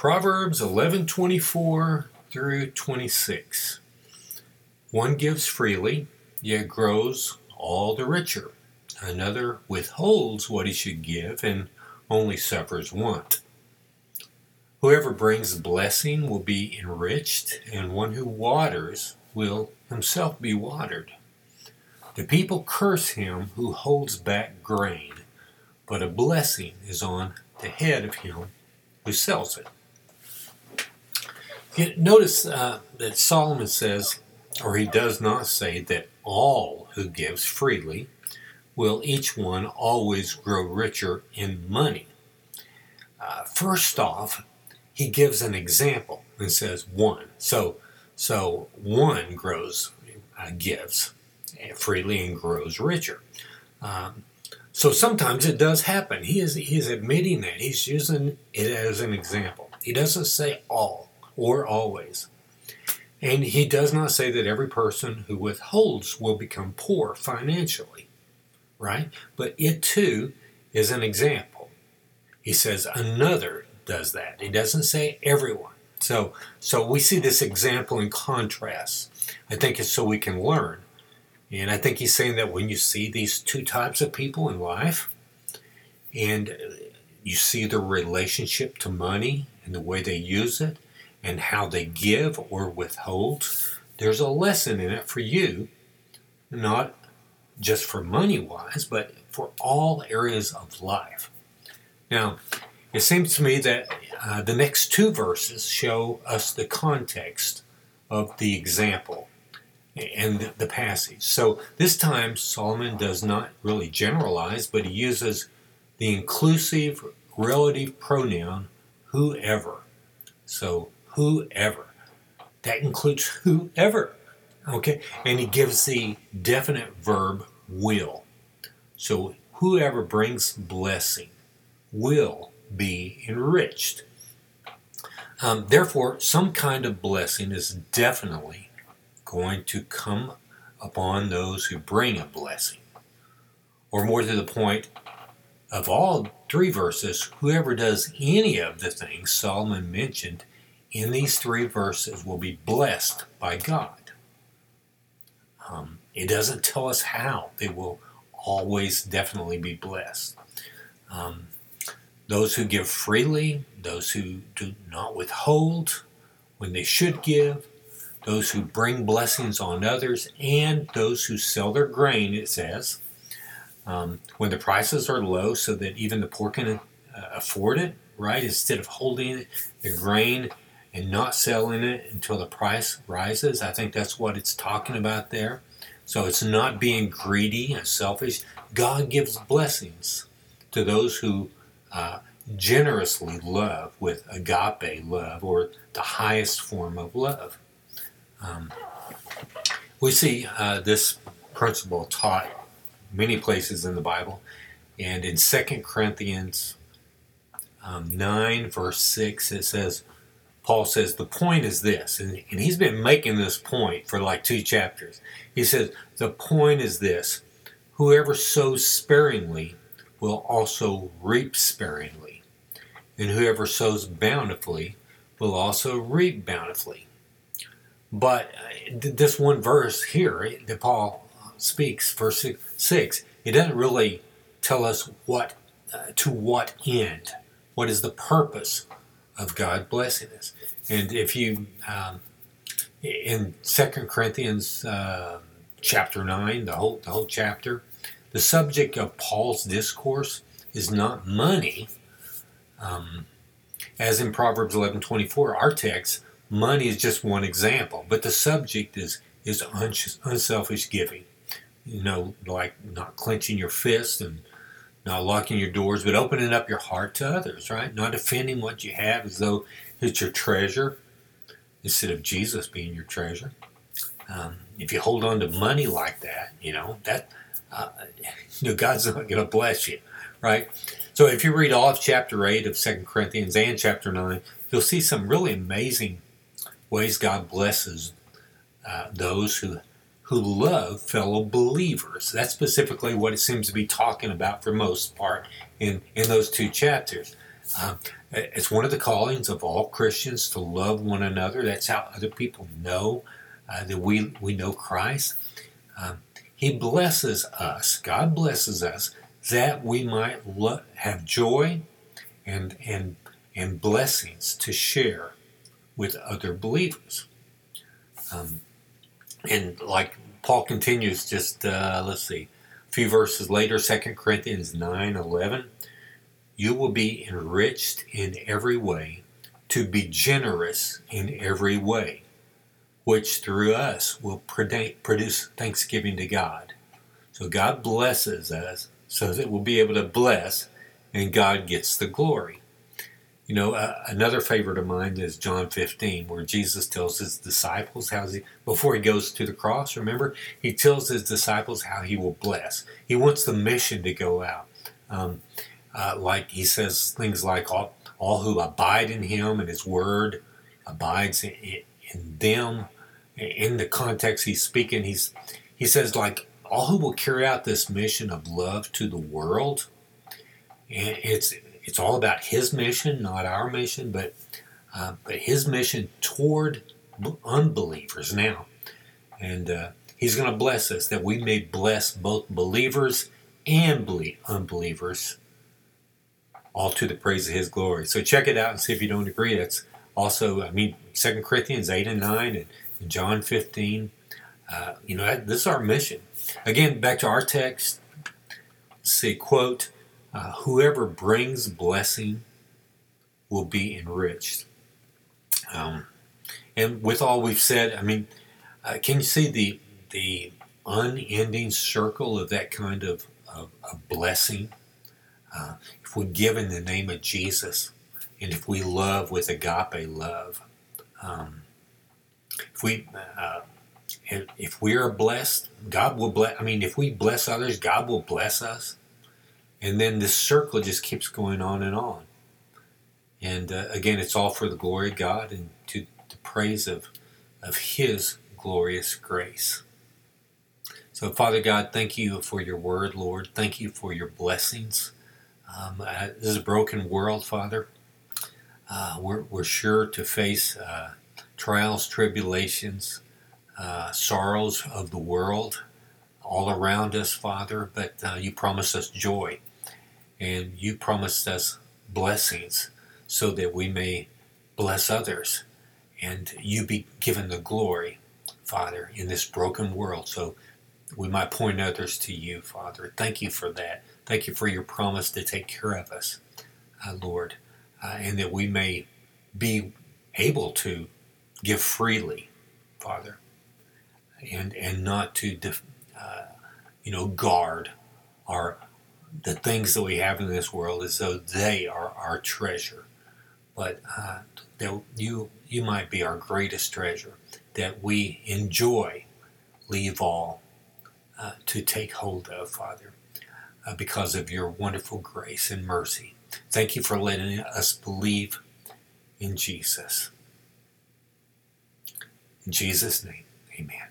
Proverbs 11:24 through 26. One gives freely, yet grows all the richer. Another withholds what he should give and only suffers want. Whoever brings blessing will be enriched, and one who waters will himself be watered. The people curse him who holds back grain, but a blessing is on the head of him who sells it. Notice uh, that Solomon says, or he does not say, that all who gives freely will each one always grow richer in money. Uh, first off, he gives an example and says one. So, so one grows, uh, gives freely and grows richer. Um, so sometimes it does happen. He is he is admitting that he's using it as an example. He doesn't say all or always. And he does not say that every person who withholds will become poor financially, right? But it too is an example. He says another does that. He doesn't say everyone. So, so we see this example in contrast. I think it's so we can learn. And I think he's saying that when you see these two types of people in life, and you see the relationship to money and the way they use it, and how they give or withhold, there's a lesson in it for you, not just for money wise, but for all areas of life. Now, it seems to me that uh, the next two verses show us the context of the example and the passage. So this time, Solomon does not really generalize, but he uses the inclusive relative pronoun whoever. So whoever. That includes whoever. Okay? And he gives the definite verb will. So whoever brings blessing will be enriched. Um, therefore, some kind of blessing is definitely going to come upon those who bring a blessing. Or more to the point, of all three verses, whoever does any of the things Solomon mentioned in these three verses will be blessed by God. Um, it doesn't tell us how they will always definitely be blessed. Um, those who give freely, those who do not withhold when they should give, those who bring blessings on others, and those who sell their grain, it says, um, when the prices are low so that even the poor can uh, afford it, right? Instead of holding the grain and not selling it until the price rises. I think that's what it's talking about there. So it's not being greedy and selfish. God gives blessings to those who uh, generously love with agape love or the highest form of love. Um, we see uh, this principle taught many places in the Bible, and in 2 Corinthians um, 9, verse 6, it says, Paul says the point is this, and, and he's been making this point for like two chapters. He says, The point is this whoever sows sparingly will also reap sparingly, and whoever sows bountifully will also reap bountifully. But uh, this one verse here that Paul speaks, verse 6, it doesn't really tell us what uh, to what end, what is the purpose of God blessing us. And if you, um, in Second Corinthians uh, chapter 9, the whole, the whole chapter, the subject of Paul's discourse is not money. Um, as in Proverbs 11:24, our text, money is just one example, but the subject is is unselfish giving. You know, like not clenching your fist and not locking your doors, but opening up your heart to others, right? Not defending what you have as though it's your treasure instead of Jesus being your treasure. Um, if you hold on to money like that, you know that uh, you know God's not going to bless you, right? So if you read all of chapter eight of Second Corinthians and chapter nine, you'll see some really amazing ways God blesses uh, those who who love fellow believers. That's specifically what it seems to be talking about for most part in, in those two chapters. Um, it's one of the callings of all Christians to love one another. That's how other people know uh, that we, we know Christ. Um, he blesses us, God blesses us, that we might lo- have joy and, and, and blessings to share with other believers. Um, and like Paul continues, just uh, let's see, a few verses later, 2 Corinthians 9 11, you will be enriched in every way to be generous in every way, which through us will produce thanksgiving to God. So God blesses us so that we'll be able to bless and God gets the glory. You know, uh, another favorite of mine is John 15, where Jesus tells his disciples how he, before he goes to the cross, remember, he tells his disciples how he will bless. He wants the mission to go out. Um, uh, like he says things like, all, all who abide in him and his word abides in, in them. In the context he's speaking, he's he says like all who will carry out this mission of love to the world. And it's it's all about his mission, not our mission, but uh, but his mission toward unbelievers now, and uh, he's going to bless us that we may bless both believers and unbelievers, all to the praise of his glory. So check it out and see if you don't agree. That's also, I mean, Second Corinthians eight and nine and, John fifteen. Uh, you know, this is our mission. Again, back to our text. Let's See, quote uh, whoever brings blessing will be enriched. Um, and with all we've said, I mean, uh, can you see the the unending circle of that kind of, of, of blessing? Uh, if we give in the name of Jesus, and if we love with agape love, um, if we uh, if we are blessed, God will bless. I mean, if we bless others, God will bless us. And then this circle just keeps going on and on. And uh, again, it's all for the glory of God and to the praise of, of His glorious grace. So, Father God, thank you for your word, Lord. Thank you for your blessings. Um, uh, this is a broken world, Father. Uh, we're, we're sure to face uh, trials, tribulations, uh, sorrows of the world all around us, Father, but uh, you promise us joy and you promised us blessings so that we may bless others and you be given the glory, Father, in this broken world so we might point others to you, Father. Thank you for that. Thank you for your promise to take care of us, uh, Lord, uh, and that we may be able to give freely, Father, and and not to, def, uh, you know, guard our the things that we have in this world as though they are our treasure. But uh, you you might be our greatest treasure that we enjoy, leave all uh, to take hold of, Father, uh, because of your wonderful grace and mercy. Thank you for letting us believe in Jesus. In Jesus' name, amen.